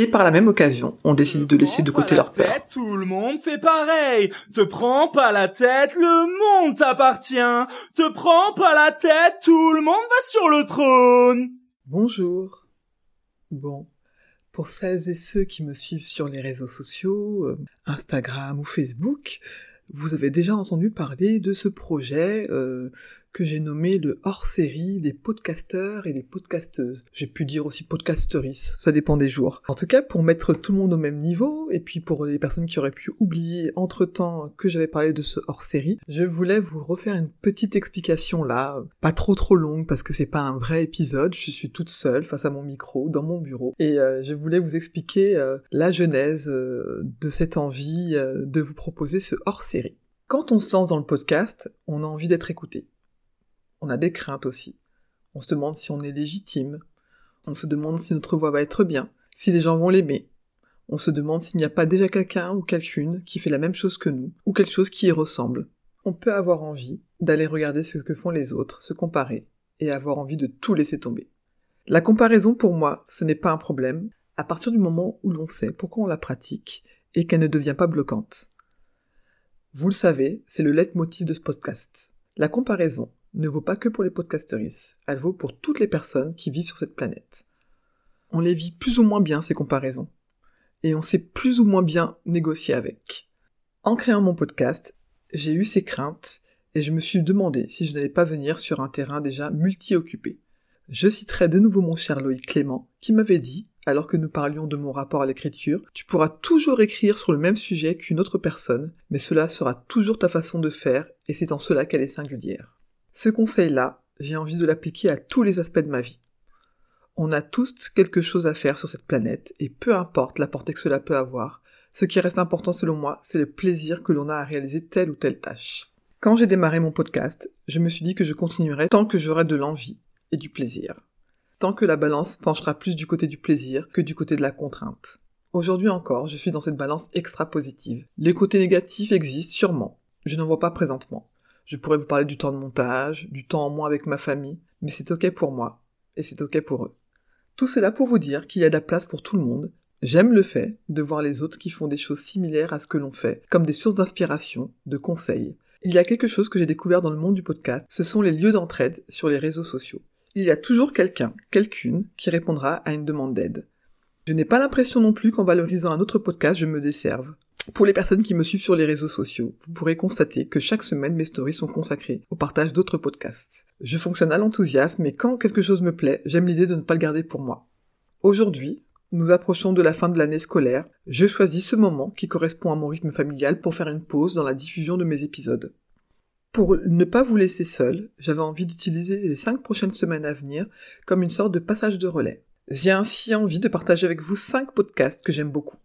Et par la même occasion, on décide de laisser de côté leur peur. Tout le monde fait pareil. Te prends pas la tête, le monde t'appartient. Te prends pas la tête, tout le monde va sur le trône. Bonjour. Bon, pour celles et ceux qui me suivent sur les réseaux sociaux, euh, Instagram ou Facebook, vous avez déjà entendu parler de ce projet euh, que j'ai nommé le hors-série des podcasteurs et des podcasteuses. J'ai pu dire aussi podcasteris, ça dépend des jours. En tout cas, pour mettre tout le monde au même niveau, et puis pour les personnes qui auraient pu oublier entre-temps que j'avais parlé de ce hors-série, je voulais vous refaire une petite explication là, pas trop trop longue parce que c'est pas un vrai épisode, je suis toute seule face à mon micro, dans mon bureau, et euh, je voulais vous expliquer euh, la genèse euh, de cette envie de vous proposer ce hors-série. Quand on se lance dans le podcast, on a envie d'être écouté on a des craintes aussi. On se demande si on est légitime. On se demande si notre voix va être bien, si les gens vont l'aimer. On se demande s'il n'y a pas déjà quelqu'un ou quelqu'une qui fait la même chose que nous, ou quelque chose qui y ressemble. On peut avoir envie d'aller regarder ce que font les autres, se comparer, et avoir envie de tout laisser tomber. La comparaison, pour moi, ce n'est pas un problème, à partir du moment où l'on sait pourquoi on la pratique, et qu'elle ne devient pas bloquante. Vous le savez, c'est le leitmotiv de ce podcast. La comparaison, ne vaut pas que pour les podcasteristes, elle vaut pour toutes les personnes qui vivent sur cette planète. On les vit plus ou moins bien, ces comparaisons, et on sait plus ou moins bien négocier avec. En créant mon podcast, j'ai eu ces craintes, et je me suis demandé si je n'allais pas venir sur un terrain déjà multi-occupé. Je citerai de nouveau mon cher Loïc Clément, qui m'avait dit, alors que nous parlions de mon rapport à l'écriture, tu pourras toujours écrire sur le même sujet qu'une autre personne, mais cela sera toujours ta façon de faire, et c'est en cela qu'elle est singulière. Ce conseil-là, j'ai envie de l'appliquer à tous les aspects de ma vie. On a tous quelque chose à faire sur cette planète, et peu importe la portée que cela peut avoir, ce qui reste important selon moi, c'est le plaisir que l'on a à réaliser telle ou telle tâche. Quand j'ai démarré mon podcast, je me suis dit que je continuerais tant que j'aurais de l'envie et du plaisir. Tant que la balance penchera plus du côté du plaisir que du côté de la contrainte. Aujourd'hui encore, je suis dans cette balance extra positive. Les côtés négatifs existent sûrement. Je n'en vois pas présentement. Je pourrais vous parler du temps de montage, du temps en moins avec ma famille, mais c'est ok pour moi, et c'est ok pour eux. Tout cela pour vous dire qu'il y a de la place pour tout le monde. J'aime le fait de voir les autres qui font des choses similaires à ce que l'on fait, comme des sources d'inspiration, de conseils. Il y a quelque chose que j'ai découvert dans le monde du podcast, ce sont les lieux d'entraide sur les réseaux sociaux. Il y a toujours quelqu'un, quelqu'une, qui répondra à une demande d'aide. Je n'ai pas l'impression non plus qu'en valorisant un autre podcast, je me desserve. Pour les personnes qui me suivent sur les réseaux sociaux, vous pourrez constater que chaque semaine mes stories sont consacrées au partage d'autres podcasts. Je fonctionne à l'enthousiasme et quand quelque chose me plaît, j'aime l'idée de ne pas le garder pour moi. Aujourd'hui, nous approchons de la fin de l'année scolaire, je choisis ce moment qui correspond à mon rythme familial pour faire une pause dans la diffusion de mes épisodes. Pour ne pas vous laisser seul, j'avais envie d'utiliser les cinq prochaines semaines à venir comme une sorte de passage de relais. J'ai ainsi envie de partager avec vous cinq podcasts que j'aime beaucoup.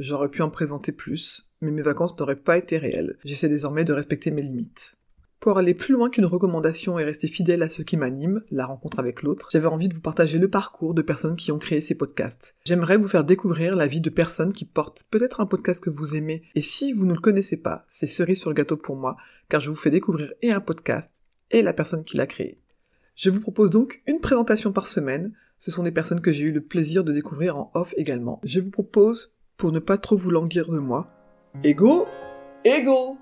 J'aurais pu en présenter plus, mais mes vacances n'auraient pas été réelles. J'essaie désormais de respecter mes limites. Pour aller plus loin qu'une recommandation et rester fidèle à ce qui m'anime, la rencontre avec l'autre, j'avais envie de vous partager le parcours de personnes qui ont créé ces podcasts. J'aimerais vous faire découvrir la vie de personnes qui portent peut-être un podcast que vous aimez, et si vous ne le connaissez pas, c'est cerise sur le gâteau pour moi, car je vous fais découvrir et un podcast, et la personne qui l'a créé. Je vous propose donc une présentation par semaine, ce sont des personnes que j'ai eu le plaisir de découvrir en off également. Je vous propose pour ne pas trop vous languir de moi. Ego, ego,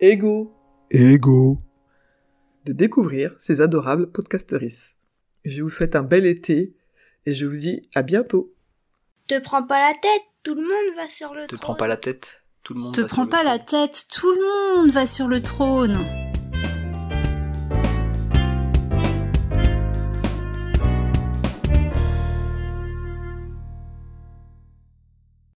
ego, ego. De découvrir ces adorables podcasteries. Je vous souhaite un bel été et je vous dis à bientôt. Te prends pas la tête, tout le monde va sur le Te trône. prends pas la tête, tout le monde Te va sur prends le pas trône. la tête, tout le monde va sur le trône.